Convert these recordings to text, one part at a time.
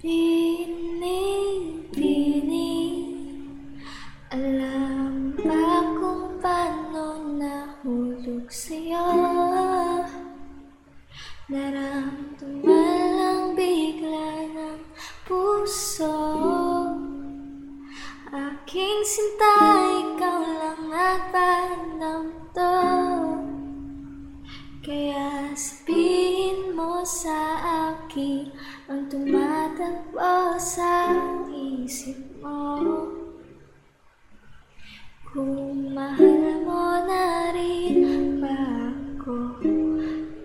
Binibining Alam ba kung paano nahulog sa'yo? Naramdaman lang bigla ng puso. Aking sinta, ikaw lang nagpanam to. Kaya sabihin mo sa akin Ang tumatakbo sa isip mo. Kung mahal mo na rin ba ako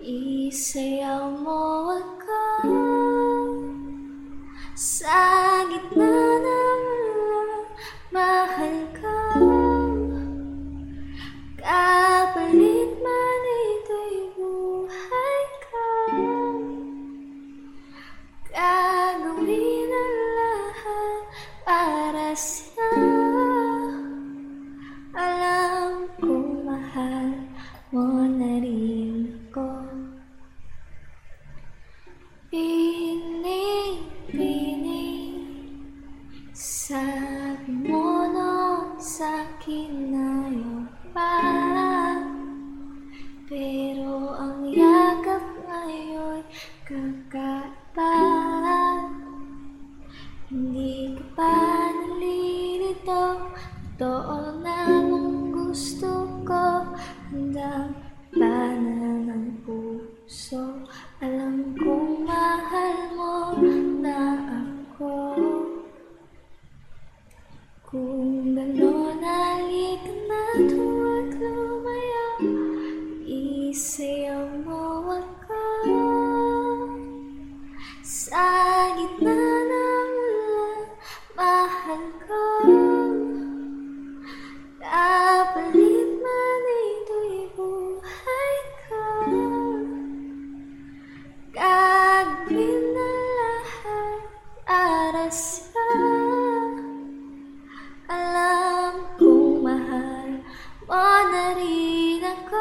Isayaw mo ako Sa gitna mo ako Pining-pining Sabi mo noon sa'kin na yung pa Pero ang yakap ngayon kakaiba Hindi ka pa nalilito. Totoo Alam kong mahal mo na ako. Kung gano'n halika na tuwag lumayo Isayaw mo ako. Sa gitna ng walang mahal ko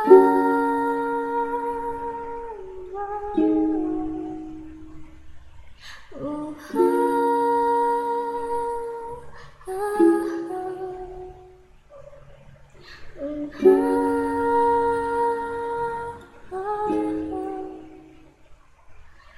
Alam